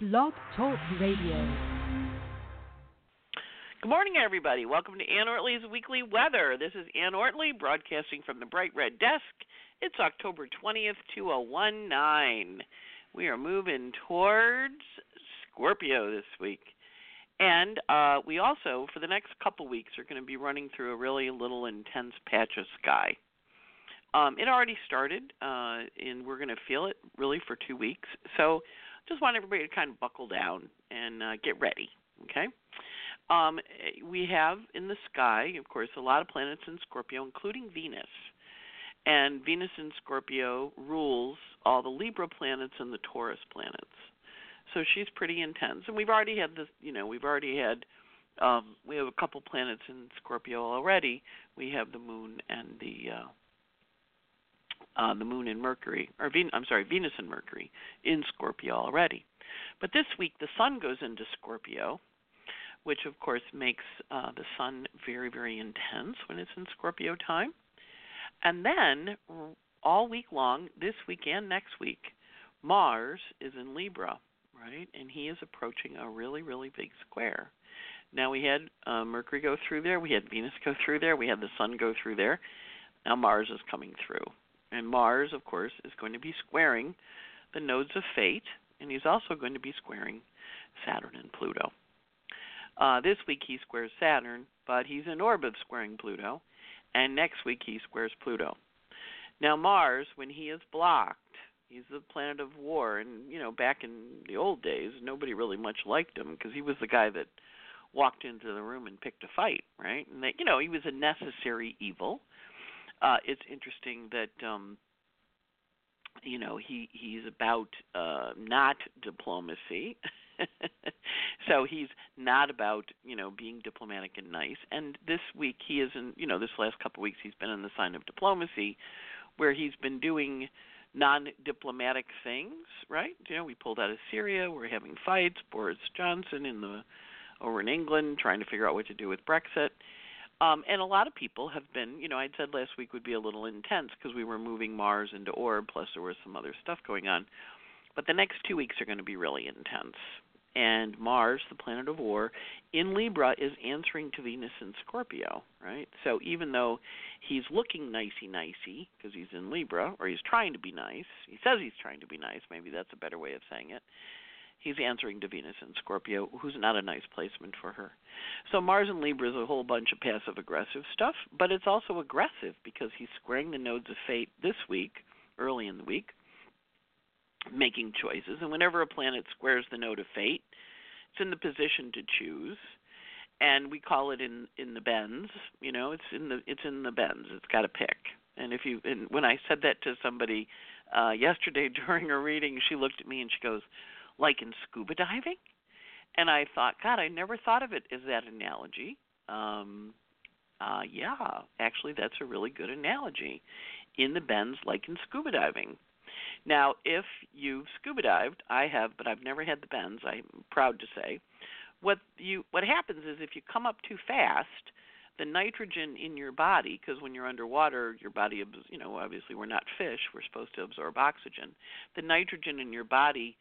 Blog Talk Radio. Good morning, everybody. Welcome to Anne Ortelee's Weekly Weather. This is Anne Ortelee broadcasting from the Bright Red Desk. It's October 20th, 2019. We are moving towards Scorpio this week. And uh, we also, for the next couple weeks, are going to be running through a really little intense patch of sky. Um, it already started, uh, and we're going to feel it really for two weeks. So just want everybody to kind of buckle down and uh, get ready. Okay. Um, we have in the sky, of course, a lot of planets in Scorpio, including Venus. And Venus in Scorpio rules all the Libra planets and the Taurus planets. So she's pretty intense. And we've already had this, you know, we've already had, um, we have a couple planets in Scorpio already. We have the Moon and the uh, uh, the Moon and Mercury, or Ven- I'm sorry, Venus and Mercury in Scorpio already. But this week the Sun goes into Scorpio, which of course makes uh, the Sun very, very intense when it's in Scorpio time. And then all week long, this week and next week, Mars is in Libra, right? And he is approaching a really, really big square. Now we had uh, Mercury go through there, we had Venus go through there, we had the Sun go through there. Now Mars is coming through. And Mars, of course, is going to be squaring the nodes of fate, and he's also going to be squaring Saturn and Pluto. Uh, this week he squares Saturn, but he's in orbit squaring Pluto, and next week he squares Pluto. Now Mars, when he is blocked, he's the planet of war, and you know back in the old days, nobody really much liked him because he was the guy that walked into the room and picked a fight, right? And that you know he was a necessary evil uh, it's interesting that um, you know he he's about uh, not diplomacy. so he's not about you know being diplomatic and nice. And this week he is in you know this last couple of weeks he's been in the sign of diplomacy, where he's been doing non-diplomatic things. Right? You know we pulled out of Syria. We're having fights. Boris Johnson in the over in England trying to figure out what to do with Brexit. Um, and a lot of people have been, you know, I'd said last week would be a little intense because we were moving Mars into Orb, plus there was some other stuff going on. But the next two weeks are going to be really intense. And Mars, the planet of war, in Libra is answering to Venus in Scorpio, right? So even though he's looking nicey nicey because he's in Libra, or he's trying to be nice, he says he's trying to be nice, maybe that's a better way of saying it he's answering to Venus in Scorpio, who's not a nice placement for her. So Mars in Libra is a whole bunch of passive aggressive stuff, but it's also aggressive because he's squaring the nodes of fate this week, early in the week, making choices. And whenever a planet squares the node of fate, it's in the position to choose. And we call it in in the bends, you know, it's in the it's in the bends. It's got to pick. And if you and when I said that to somebody uh yesterday during a reading, she looked at me and she goes, like in scuba diving. And I thought, God, I never thought of it as that analogy. Um, uh, yeah, actually, that's a really good analogy. In the bends, like in scuba diving. Now, if you've scuba dived, I have, but I've never had the bends. I'm proud to say. What you what happens is if you come up too fast, the nitrogen in your body, because when you're underwater, your body, you know, obviously we're not fish, we're supposed to absorb oxygen. The nitrogen in your body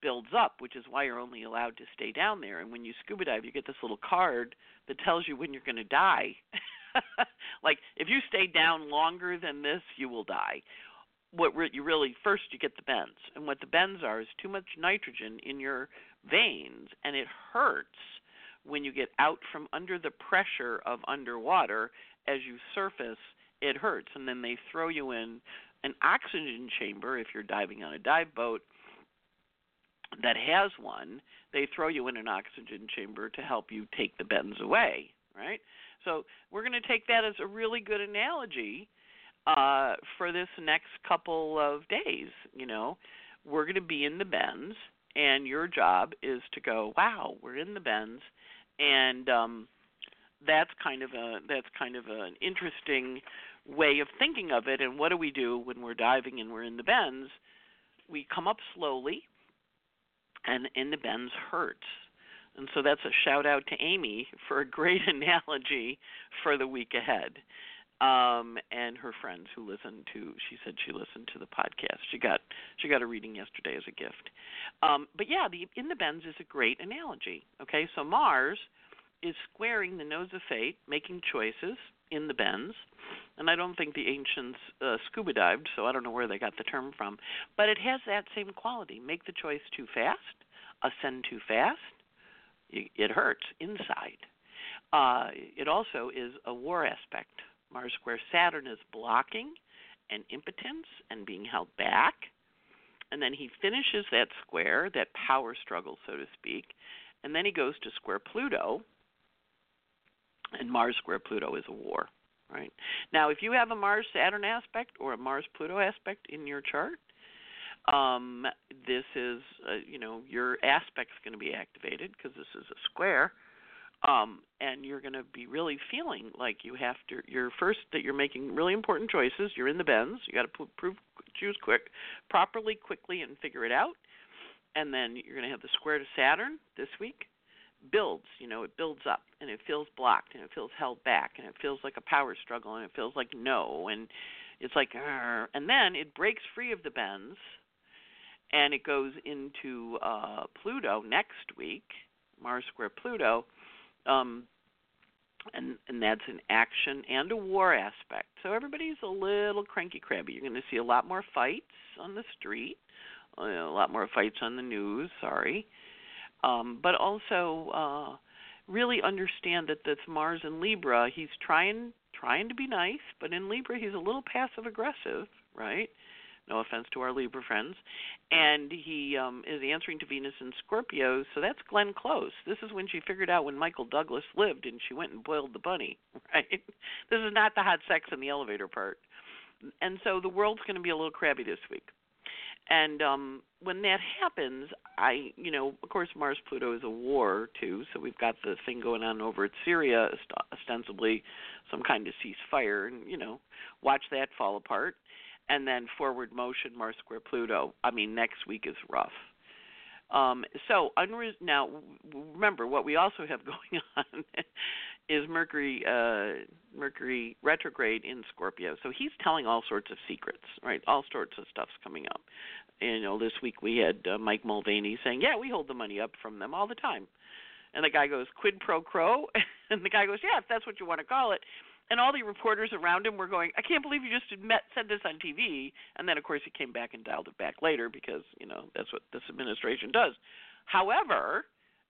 builds up, which is why you're only allowed to stay down there. And when you scuba dive, you get this little card that tells you when you're going to die. like if you stay down longer than this, you will die. What re- you really first you get the bends, and what the bends are is too much nitrogen in your veins, and it hurts when you get out from under the pressure of underwater as you surface. It hurts, and then they throw you in an oxygen chamber if you're diving on a dive boat that has one, they throw you in an oxygen chamber to help you take the bends away, right? So we're going to take that as a really good analogy uh, for this next couple of days. You know, we're going to be in the bends, and your job is to go, wow, we're in the bends, and um, that's kind of a that's kind of an interesting way of thinking of it. And what do we do when we're diving and we're in the bends? We come up slowly and in the bends hurts. And so that's a shout out to Amy for a great analogy for the week ahead. um, and her friends who listened to. She said she listened to the podcast. She got she got a reading yesterday as a gift. Um, but yeah, the in the bends is a great analogy. Okay, so Mars is squaring the nodes of fate, making choices in the bends. And I don't think the ancients uh, scuba dived, so I don't know where they got the term from. But it has that same quality. Make the choice too fast, ascend too fast, it hurts inside. Uh, it also is a war aspect. Mars square Saturn is blocking and impotence and being held back. And then he finishes that square, that power struggle, so to speak. And then he goes to square Pluto. And Mars square Pluto is a war, right? Now, if you have a Mars Saturn aspect or a Mars Pluto aspect in your chart, um, this is, uh, you know, your aspect's going to be activated because this is a square um, and you're going to be really feeling like you have to. You're first that you're making really important choices. You're in the bends. You got to prove, choose quick, properly, quickly, and figure it out. And then you're going to have the square to Saturn this week. Builds, you know, it builds up, and it feels blocked, and it feels held back, and it feels like a power struggle, and it feels like no, and it's like, and then it breaks free of the bends, and it goes into uh, Pluto next week, Mars square Pluto um, and and that's an action and a war aspect. So everybody's a little cranky crabby. You're going to see a lot more fights on the street, uh, a lot more fights on the news. Sorry, um, but also uh, really understand that that's Mars in Libra. He's trying trying to be nice, but in Libra he's a little passive aggressive, right? No offense to our Libra friends. And he um, is answering to Venus in Scorpio, so that's Glenn Close. This is when she figured out when Michael Douglas lived and she went and boiled the bunny, right? This is not the hot sex in the elevator part. And so the world's going to be a little crabby this week. And um when that happens, I, you know, of course Mars Pluto is a war too, so we've got the thing going on over at Syria, ostensibly some kind of ceasefire, and you know, watch that fall apart and then forward motion Mars square Pluto. I mean, next week is rough. Um, so unre- now, remember what we also have going on is Mercury uh, Mercury retrograde in Scorpio. So he's telling all sorts of secrets, right? All sorts of stuff's coming up. And, you know, this week we had uh, Mike Mulvaney saying, "Yeah, we hold the money up from them all the time." And the guy goes, "Quid pro quo," and the guy goes, "Yeah, if that's what you want to call it." And all the reporters around him were going, "I can't believe you just met, said this on TV." And then, of course, he came back and dialed it back later because you know that's what this administration does. However,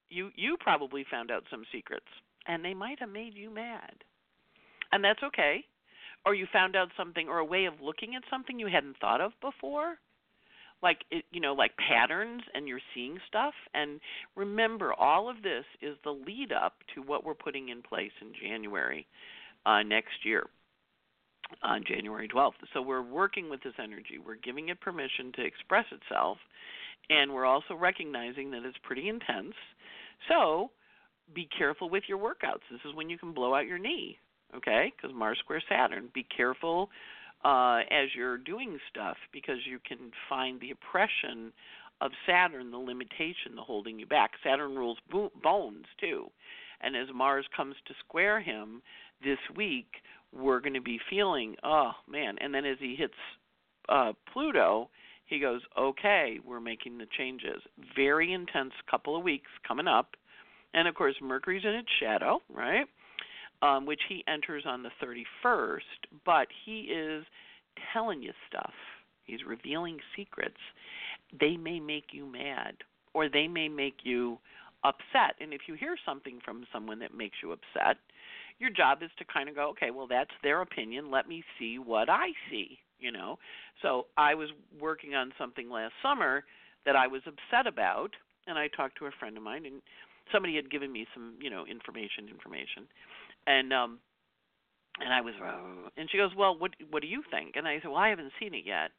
you you probably found out some secrets, and they might have made you mad, and that's okay. Or you found out something or a way of looking at something you hadn't thought of before like it, you know like patterns and you're seeing stuff and remember all of this is the lead up to what we're putting in place in January uh, next year on January 12th. So we're working with this energy. We're giving it permission to express itself, and we're also recognizing that it's pretty intense. So be careful with your workouts. This is when you can blow out your knee, okay? Because Mars square Saturn. Be careful uh, as you're doing stuff because you can find the oppression of Saturn, the limitation, the holding you back. Saturn rules bo- bones too. And as Mars comes to square him, this week we're going to be feeling, oh man, and then as he hits uh, Pluto, he goes, okay, we're making the changes. Very intense couple of weeks coming up, and of course Mercury's in its shadow, right? Um, which he enters on the 31st, but he is telling you stuff. He's revealing secrets. They may make you mad, or they may make you upset. And if you hear something from someone that makes you upset, your job is to kind of go, okay, well that's their opinion. Let me see what I see, you know. So I was working on something last summer that I was upset about, and I talked to a friend of mine, and somebody had given me some, you know, information, information, and um, and I was, uh, and she goes, well, what what do you think? And I said, well, I haven't seen it yet,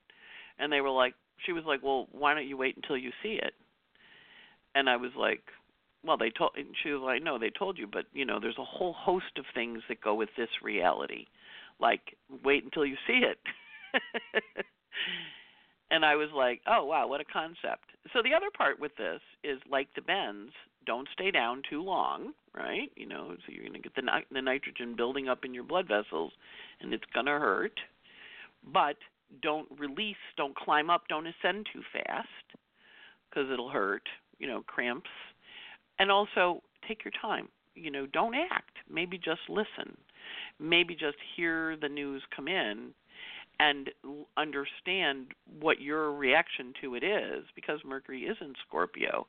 and they were like, she was like, well, why don't you wait until you see it? And I was like, well they told and she was like no they told you but you know there's a whole host of things that go with this reality like wait until you see it And I was like, oh, wow, what a concept. So the other part with this is like the bends, don't stay down too long, right? You know, so you're going to get the, the nitrogen building up in your blood vessels and it's going to hurt. But don't release, don't climb up, don't ascend too fast because it'll hurt, you know, cramps. And also take your time. You know, don't act. Maybe just listen. Maybe just hear the news come in and understand what your reaction to it is because Mercury is in Scorpio.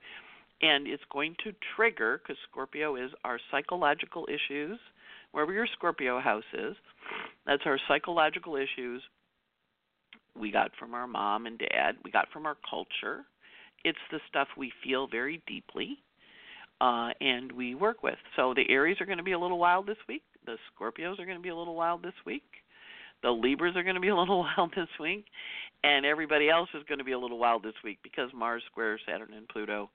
And it's going to trigger, because Scorpio is our psychological issues, wherever your Scorpio house is, that's our psychological issues we got from our mom and dad, we got from our culture. It's the stuff we feel very deeply uh, and we work with. So the Aries are going to be a little wild this week. The Scorpios are going to be a little wild this week. The Libras are going to be a little wild this week. And everybody else is going to be a little wild this week because Mars square Saturn and Pluto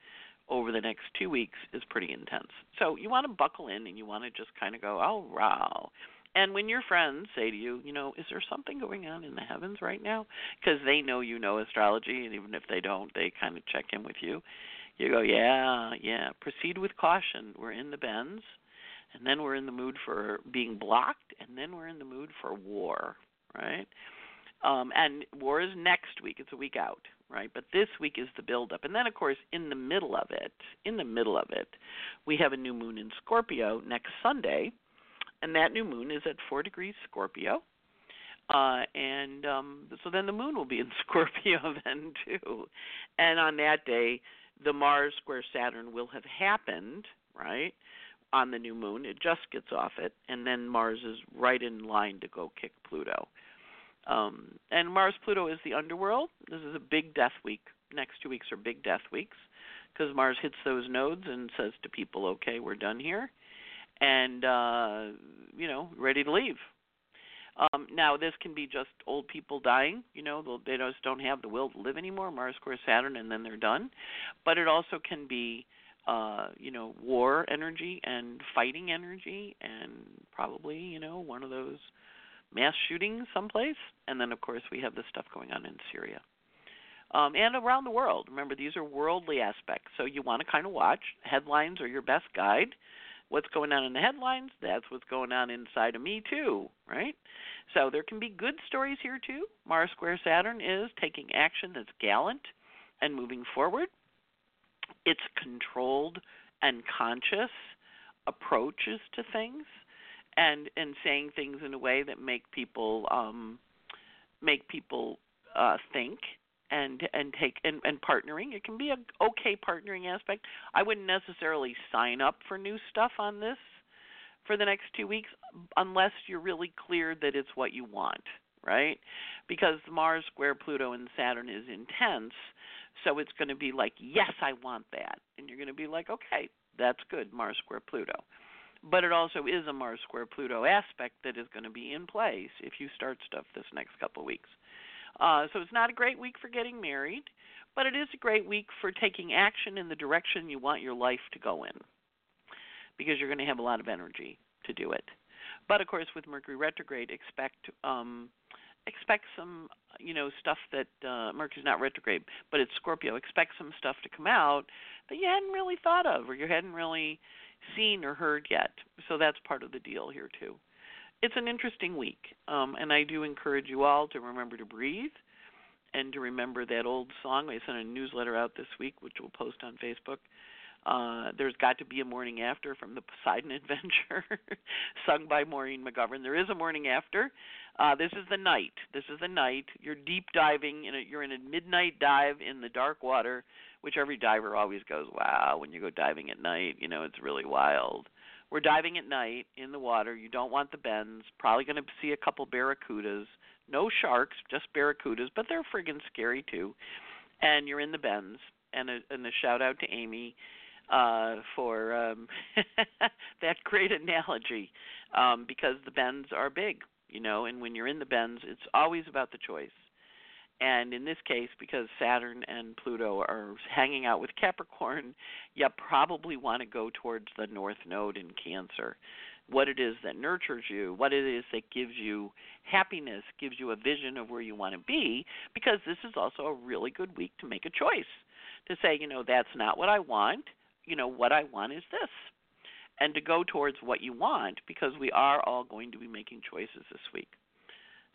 over the next two weeks is pretty intense. So you want to buckle in and you want to just kind of go, oh, wow. And when your friends say to you, you know, is there something going on in the heavens right now? Because they know you know astrology, and even if they don't, they kind of check in with you. You go, yeah, yeah. Proceed with caution. We're in the bends, and then we're in the mood for being blocked, and then we're in the mood for war, right? Um, and war is next week. It's a week out, right? But this week is the buildup. And then, of course, in the middle of it, in the middle of it, we have a new moon in Scorpio next Sunday and that new moon is at four degrees Scorpio. Uh, and um, so then the moon will be in Scorpio then too. And on that day, the Mars square Saturn will have happened, right? On the new moon, it just gets off it, and then Mars is right in line to go kick Pluto. Um, and Mars Pluto is the underworld. This is a big death week. Next two weeks are big death weeks because Mars hits those nodes and says to people, "Okay, we're done here." and uh, you know ready to leave. Um, now this can be just old people dying, you know, they just don't have the will to live anymore, Mars square Saturn, and then they're done. But it also can be, uh, you know, war energy and fighting energy, and probably, you know, one of those mass shootings someplace. And then of course we have this stuff going on in Syria. Um, and around the world. Remember, these are worldly aspects, so you want to kind of watch. Headlines are your best guide what's going on in the headlines, that's what's going on inside of me too, right? So there can be good stories here too. Mars square Saturn is taking action that's gallant and moving forward. It's controlled and conscious approaches to things and and saying things in a way that make people um make people uh think and and take and, and partnering. It can be a okay partnering aspect. I wouldn't necessarily sign up for new stuff on this for the next two weeks unless you're really clear that it's what you want, right? Because Mars square Pluto and Saturn is intense, so it's going to be like, yes, I want that, and you're going to be like, okay, that's good, Mars square Pluto. But it also is a Mars square Pluto aspect that is going to be in place if you start stuff this next couple of weeks. Uh, so it's not a great week for getting married, but it is a great week for taking action in the direction you want your life to go in because you're going to have a lot of energy to do it. But of course, with Mercury retrograde, expect um, expect some you know stuff that uh, Mercury's not retrograde, but it's Scorpio. Expect some stuff to come out that you hadn't really thought of or you hadn't really seen or heard yet. So that's part of the deal here too it's an interesting week, um, and I do encourage you all to remember to breathe and to remember that old song. I sent a newsletter out this week, which we'll post on Facebook. Uh, There's got to be a morning after from the Poseidon Adventure, sung by Maureen McGovern. There is a morning after. Uh, this is the night. This is the night. You're deep diving. In a, you're in a midnight dive in the dark water, which every diver always goes, "Wow!" When you go diving at night, you know it's really wild. We're diving at night in the water. You don't want the bends. Probably going to see a couple barracudas. No sharks, just barracudas, but they're friggin' scary too. And you're in the bends. And a, and a shout out to Amy uh, for um, that great analogy, um, because the bends are big, you know. And when you're in the bends, it's always about the choice. And in this case, because Saturn and Pluto are hanging out with Capricorn, you probably want to go towards the North Node in Cancer. what it is that nurtures you, what it is that gives you happiness, gives you a vision of where you want to be, because this is also a really good week to make a choice. To say, you know, that's not what I want, you know, what I want is this. And to go towards what you want because we are all going to be making choices this week.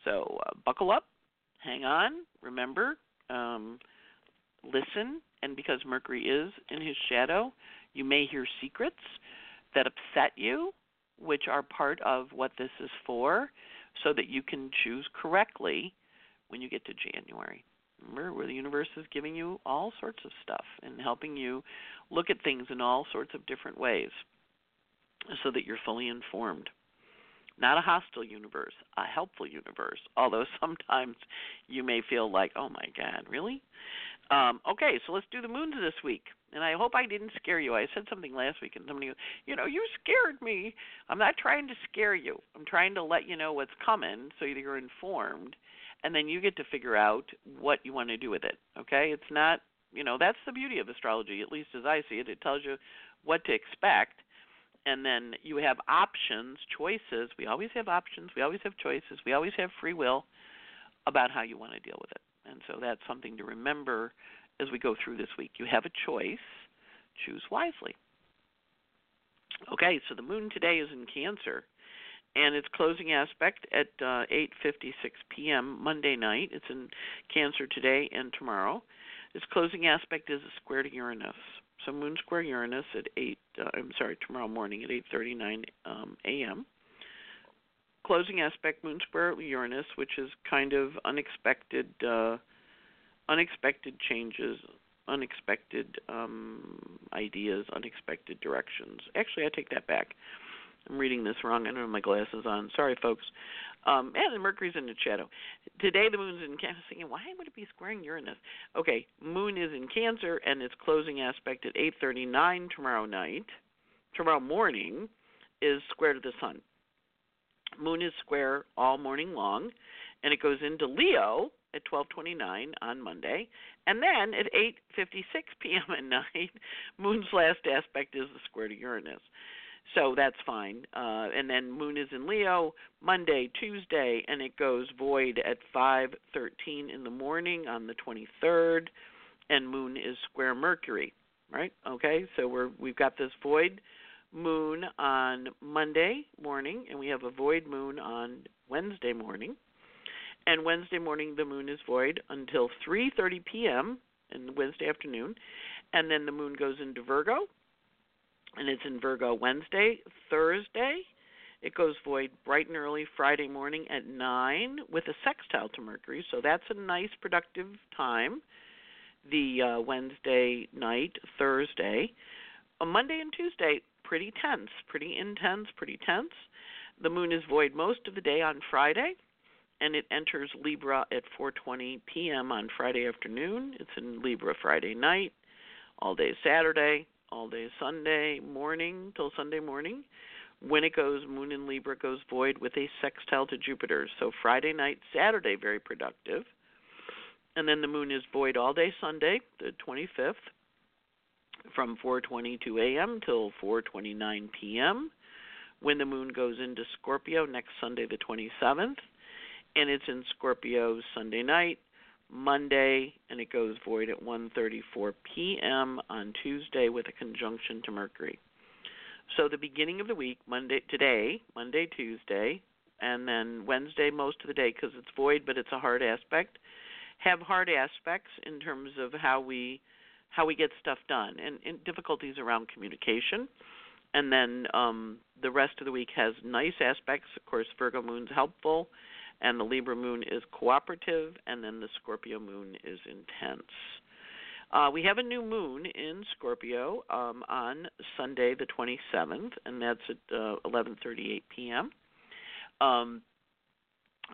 So uh, buckle up, hang on, remember, um, listen, and because Mercury is in his shadow, you may hear secrets that upset you, which are part of what this is for, so that you can choose correctly when you get to January. Remember, where the universe is giving you all sorts of stuff and helping you look at things in all sorts of different ways so that you're fully informed. Not a hostile universe, a helpful universe, although sometimes you may feel like, oh my God, really? Um, okay, so let's do the moons this week. And I hope I didn't scare you. I said something last week, and somebody, goes, you know, you scared me. I'm not trying to scare you. I'm trying to let you know what's coming so you're informed, and then you get to figure out what you want to do with it. Okay? It's not, you know, that's the beauty of astrology, at least as I see it. It tells you what to expect, and then you have options, choices. We always have options. We always have choices. We always have free will about how you want to deal with it. And so that's something to remember as we go through this week. You have a choice, choose wisely. Okay, so the moon today is in Cancer, and its closing aspect at uh, 8:56 p.m. Monday night. It's in Cancer today and tomorrow. Its closing aspect is a square to Uranus. So Moon square Uranus at 8. Uh, I'm sorry, tomorrow morning at 8:39 um, a.m. Closing aspect Moon square Uranus, which is kind of unexpected. Uh, unexpected changes, unexpected um, ideas, unexpected directions. Actually, I take that back. I'm reading this wrong. I don't have my glasses on. Sorry, folks. Um, and Mercury's in the shadow. Today the moon's in Cancer. Thinking, why would it be squaring Uranus? Okay, moon is in Cancer, and its closing aspect at 8:39 tomorrow night. Tomorrow morning is square to the sun. Moon is square all morning long, and it goes into Leo at 12:29 on Monday, and then at 8:56 p.m. at night, Moon's last aspect is the square to Uranus. So that's fine. Uh, and then Moon is in Leo Monday, Tuesday, and it goes void at 5:13 in the morning on the 23rd, and Moon is square Mercury. Right? Okay. So we're we've got this void moon on Monday morning, and we have a void moon on Wednesday morning and Wednesday morning the moon is void until 3:30 p.m. and Wednesday afternoon, and then the moon goes into Virgo, and it's in Virgo Wednesday, Thursday. It goes void bright and early Friday morning at 9 with a sextile to Mercury, so that's a nice productive time. The uh, Wednesday night, Thursday, a Monday and Tuesday, pretty tense, pretty intense, pretty tense. The moon is void most of the day on Friday and it enters Libra at 4:20 p.m. on Friday afternoon. It's in Libra Friday night, all day Saturday, all day Sunday morning till Sunday morning. When it goes Moon in Libra goes void with a sextile to Jupiter. So Friday night, Saturday very productive. And then the moon is void all day Sunday, the 25th, from 4:22 a.m. till 4:29 p.m. When the moon goes into Scorpio next Sunday the 27th and it's in Scorpio Sunday night, Monday, and it goes void at 1:34 p.m. on Tuesday with a conjunction to Mercury. So the beginning of the week, Monday today, Monday, Tuesday, and then Wednesday most of the day because it's void, but it's a hard aspect. Have hard aspects in terms of how we how we get stuff done and, and difficulties around communication. And then um, the rest of the week has nice aspects. Of course, Virgo moon's helpful and the Libra moon is cooperative, and then the Scorpio moon is intense. Uh, we have a new moon in Scorpio um, on Sunday, the 27th, and that's at uh, 11:38 p.m. Um,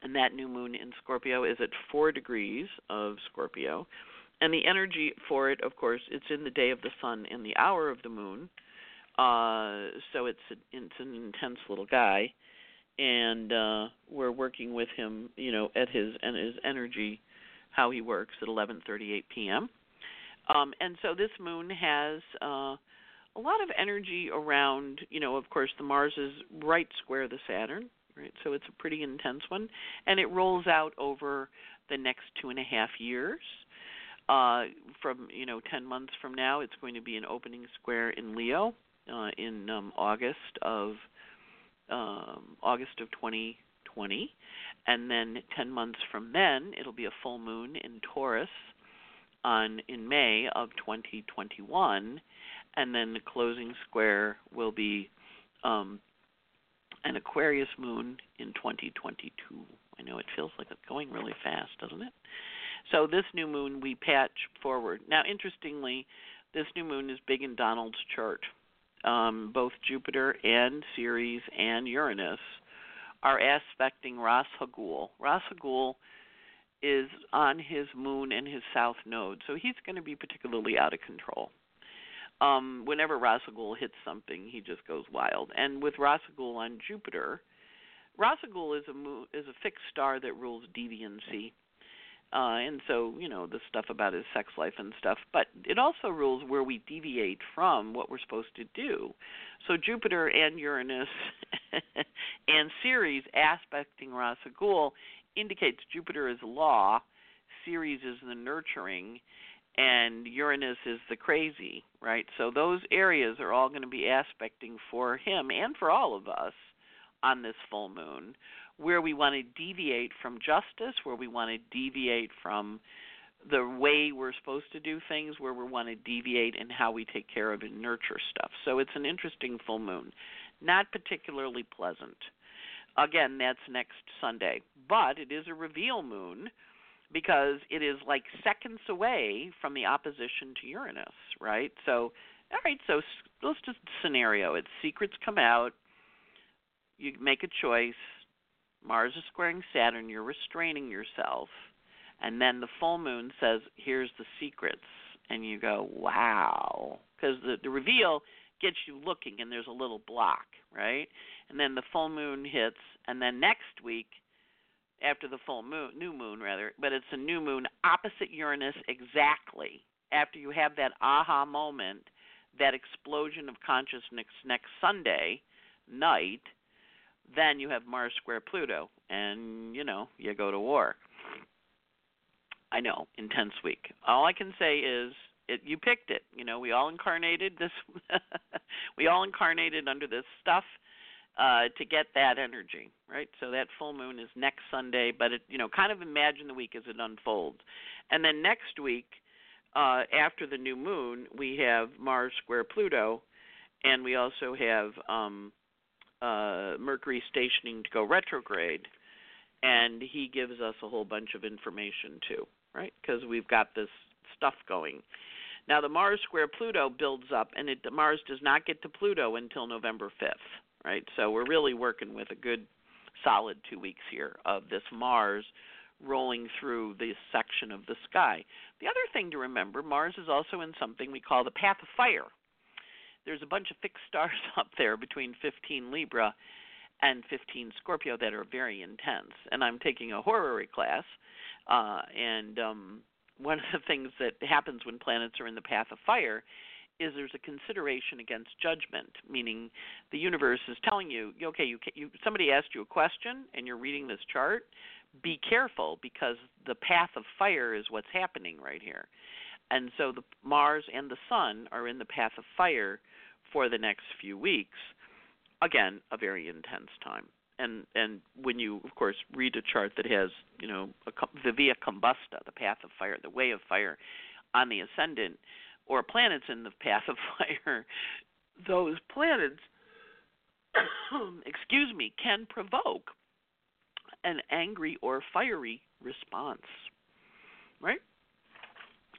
and that new moon in Scorpio is at four degrees of Scorpio, and the energy for it, of course, it's in the day of the sun and the hour of the moon. Uh, so it's a, it's an intense little guy and uh, we're working with him, you know, at his and his energy, how he works at 11:38 p.m. Um, and so this moon has uh, a lot of energy around, you know, of course, the Mars is right square the Saturn, right? So it's a pretty intense one, and it rolls out over the next two and a half years. Uh, from you know, ten months from now, it's going to be an opening square in Leo uh, in um, August of um, August of 2020, and then ten months from then, it'll be a full moon in Taurus on in May of 2021, and then the closing square will be um, an Aquarius moon in 2022. I know it feels like it's going really fast, doesn't it? So this new moon we patch forward. Now, interestingly, this new moon is big in Donald's chart. Um, both Jupiter and Ceres and Uranus are aspecting Ras Hagul. Ras Hagul is on his moon and his south node, so he's going to be particularly out of control. Um, whenever Rasalhague hits something, he just goes wild. And with Ras Hagul on Jupiter, Rasalhague is a mo- is a fixed star that rules deviancy. Uh, and so, you know, the stuff about his sex life and stuff, but it also rules where we deviate from what we're supposed to do. So Jupiter and Uranus and Ceres aspecting Ras Hagul indicates Jupiter is law, Ceres is the nurturing, and Uranus is the crazy, right? So those areas are all going to be aspecting for him and for all of us on this full moon, where we want to deviate from justice, where we want to deviate from the way we're supposed to do things, where we want to deviate in how we take care of and nurture stuff. So it's an interesting full moon. Not particularly pleasant. Again, that's next Sunday. But it is a reveal moon because it is like seconds away from the opposition to Uranus, right? So, all right, so let's just scenario it. Secrets come out, you make a choice. Mars is squaring Saturn, you're restraining yourself, and then the full moon says, "Here's the secrets," and you go, "Wow," because the the reveal gets you looking, and there's a little block, right? And then the full moon hits, and then next week after the full moon, new moon rather, but it's a new moon opposite Uranus exactly. After you have that aha moment, that explosion of consciousness next Sunday night, then you have Mars square Pluto, and you know you go to war. I know, intense week. All I can say is it, you picked it. You know, we all incarnated this. we all incarnated under this stuff uh, to get that energy, right? So that full moon is next Sunday, but it, you know, kind of imagine the week as it unfolds. And then next week, uh, after the new moon, we have Mars square Pluto, and we also have um, uh, Mercury stationing to go retrograde, and he gives us a whole bunch of information too, right? Because we've got this stuff going. Now the Mars square Pluto builds up, and it, Mars does not get to Pluto until November 5th right? So we're really working with a good solid two weeks here of this Mars rolling through this section of the sky. The other thing to remember, Mars is also in something we call the path of fire. There's a bunch of fixed stars up there between 15 Libra and 15 Scorpio that are very intense. And I'm taking a horary class, uh, and um, one of the things that happens when planets are in the path of fire is there's a consideration against judgment, meaning the universe is telling you, okay, you, you somebody asked you a question and you're reading this chart, be careful because the path of fire is what's happening right here. And so the Mars and the Sun are in the path of fire for the next few weeks. Again, a very intense time. And and when you of course read a chart that has you know a, the via combusta, the path of fire, the way of fire, on the ascendant, or planets in the path of fire, those planets, excuse me, can provoke an angry or fiery response. Right?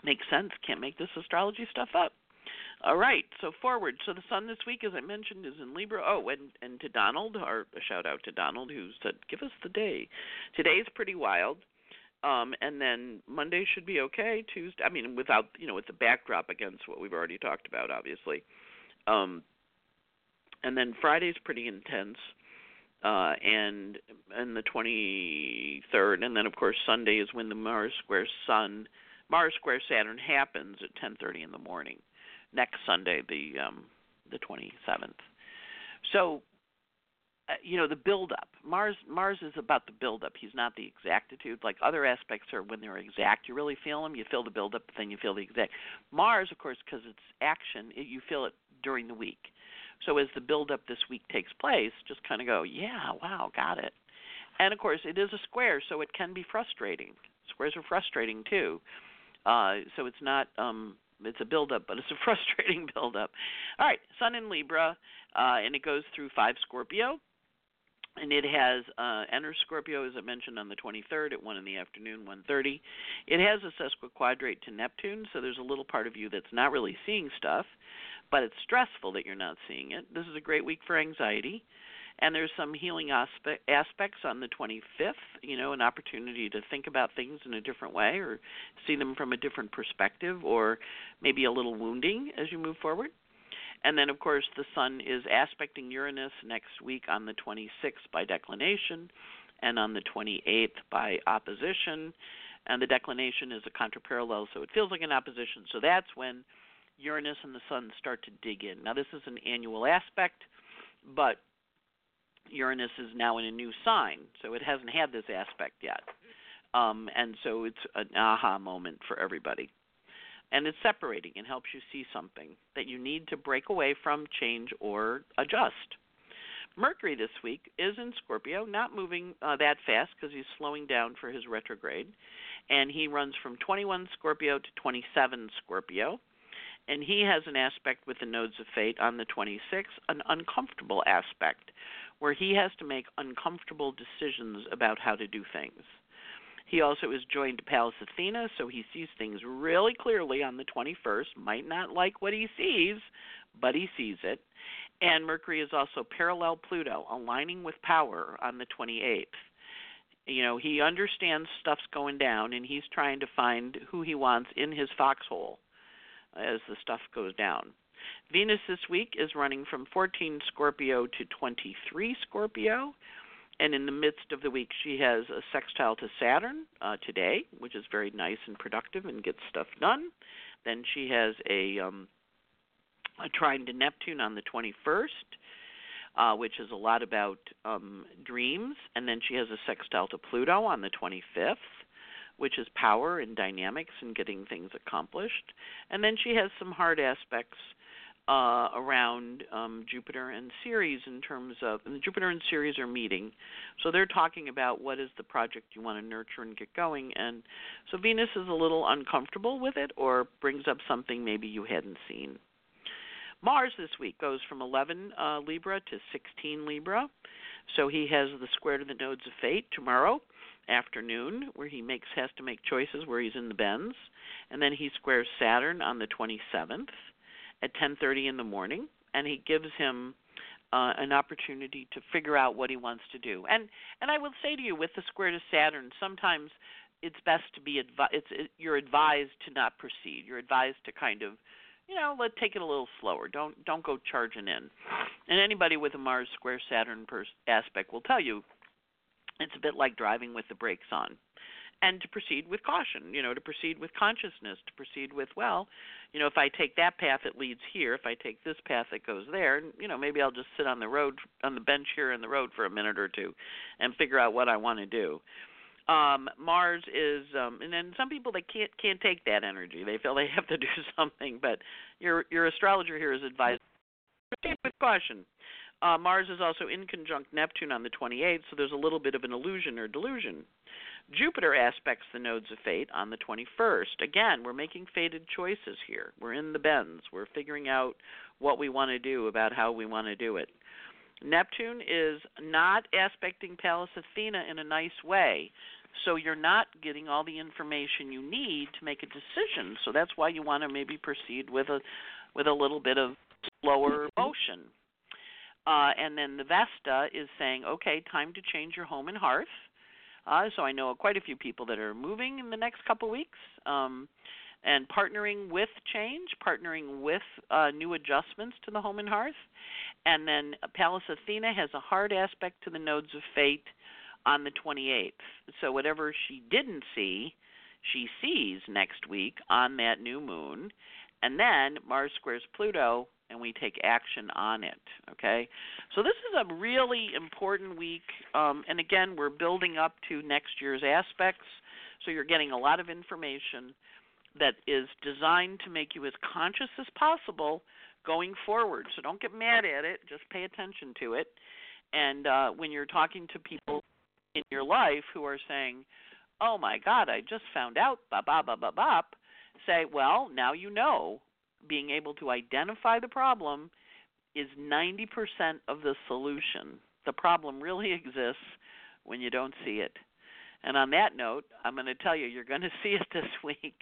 Makes sense. Can't make this astrology stuff up. All right, so forward. So the sun this week, as I mentioned, is in Libra. Oh, and and to Donald, our a shout out to Donald, who said, "Give us the day." Today's pretty wild. Um, and then Monday should be okay. Tuesday, I mean, without you know, with the backdrop against what we've already talked about, obviously. Um, and then Friday's pretty intense, uh, and and the 23rd, and then of course Sunday is when the Mars square Sun, Mars square Saturn happens at 10:30 in the morning. Next Sunday, the um, the 27th. So, uh, you know, the build up. Mars Mars is about the build up. He's not the exactitude. Like other aspects are when they're exact, you really feel them. You feel the build up, then you feel the exact. Mars, of course, because it's action, it, you feel it during the week. So as the build up this week takes place, just kind of go, yeah, wow, got it. And of course, it is a square, so it can be frustrating. Squares are frustrating too. Uh, so it's not um, it's a build up, but it's a frustrating build up. All right, Sun in Libra, uh, and it goes through five Scorpio, and it has uh, enters Scorpio as I mentioned on the 23rd at one in the afternoon, 1:30. It has a sesquiquadrate to Neptune, so there's a little part of you that's not really seeing stuff, but it's stressful that you're not seeing it. This is a great week for anxiety and there's some healing aspect, aspects on the 25th you know an opportunity to think about things in a different way or see them from a different perspective or maybe a little wounding as you move forward. And then of course the sun is aspecting uranus next week on the 26th by declination and on the 28th by opposition. And the declination is a contraparallel so it feels like an opposition. So that's when uranus and the sun start to dig in. Now this is an annual aspect but Uranus is now in a new sign, so it hasn't had this aspect yet. Um, and so it's an aha moment for everybody. And it's separating and helps you see something that you need to break away from, change, or adjust. Mercury this week is in Scorpio, not moving uh, that fast because he's slowing down for his retrograde. And he runs from 21 Scorpio to 27 Scorpio. And he has an aspect with the nodes of fate on the 26th, an uncomfortable aspect where he has to make uncomfortable decisions about how to do things. He also is joined to Pallas Athena, so he sees things really clearly on the 21st. Might not like what he sees, but he sees it. And Mercury is also parallel Pluto, aligning with power on the 28th. You know, he understands stuff's going down, and he's trying to find who he wants in his foxhole as the stuff goes down. Venus this week is running from 14 Scorpio to 23 Scorpio. And in the midst of the week, she has a sextile to Saturn uh, today, which is very nice and productive and gets stuff done. Then she has a, um, a trine to Neptune on the 21st, uh, which is a lot about um, dreams. And then she has a sextile to Pluto on the 25th which is power and dynamics and getting things accomplished. And then she has some hard aspects uh, around um, Jupiter and Ceres in terms of and Jupiter and Ceres are meeting, so they're talking about what is the project you want to nurture and get going, and so Venus is a little uncomfortable with it or brings up something maybe you hadn't seen. Mars this week goes from 11 uh, Libra to 16 Libra, so he has the square to the nodes of fate tomorrow afternoon where he makes has to make choices where he's in the bends, and then he squares Saturn on the 27th at 10:30 in the morning, and he gives him uh, an opportunity to figure out what he wants to do. And and I will say to you, with the square to Saturn, sometimes it's best to be advi- it's it, you're advised to not proceed. You're advised to kind of you know, let take it a little slower. Don't don't go charging in. And anybody with a Mars square Saturn pers- aspect will tell you it's a bit like driving with the brakes on and to proceed with caution, you know, to proceed with consciousness, to proceed with, well, you know, if I take that path, it leads here. If I take this path, it goes there. And, you know, maybe I'll just sit on the road, on the bench here in the road for a minute or two and figure out what I want to do. Um, Mars is, um, and then some people they can't can't take that energy. They feel they have to do something. But your your astrologer here is advised proceed with caution. Uh, Mars is also in conjunct Neptune on the 28th, so there's a little bit of an illusion or delusion. Jupiter aspects the nodes of fate on the 21st. Again, we're making fated choices here. We're in the bends. We're figuring out what we want to do about how we want to do it. Neptune is not aspecting Pallas Athena in a nice way. So you're not getting all the information you need to make a decision. So that's why you want to maybe proceed with a with a little bit of slower motion. Uh, and then the Vesta is saying, okay, time to change your home and hearth. Uh, so I know quite a few people that are moving in the next couple weeks um, and partnering with change, partnering with uh, new adjustments to the home and hearth. And then Pallas Athena has a hard aspect to the nodes of fate on the 28th. So whatever she didn't see, she sees next week on that new moon. And then Mars squares Pluto, and we take action on it. Okay, so this is a really important week, um, and again, we're building up to next year's aspects. So you're getting a lot of information that is designed to make you as conscious as possible going forward. So don't get mad at it; just pay attention to it. And uh, when you're talking to people in your life who are saying, "Oh my God, I just found out," ba ba ba ba bop, say, "Well, now you know." Being able to identify the problem is 90% of the solution. The problem really exists when you don't see it. And on that note, I'm going to tell you, you're going to see it this week,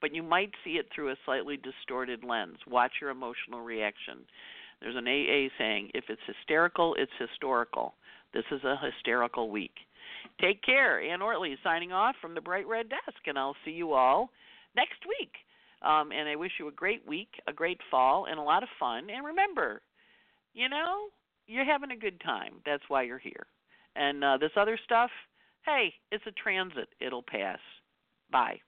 but you might see it through a slightly distorted lens. Watch your emotional reaction. There's an AA saying, if it's hysterical, it's historical. This is a hysterical week. Take care. Anne Ortelee signing off from the Bright Red Desk, and I'll see you all next week. Um, and I wish you a great week, a great fall, and a lot of fun. And remember, you know, you're having a good time. That's why you're here. And uh, this other stuff, hey, it's a transit. It'll pass. Bye.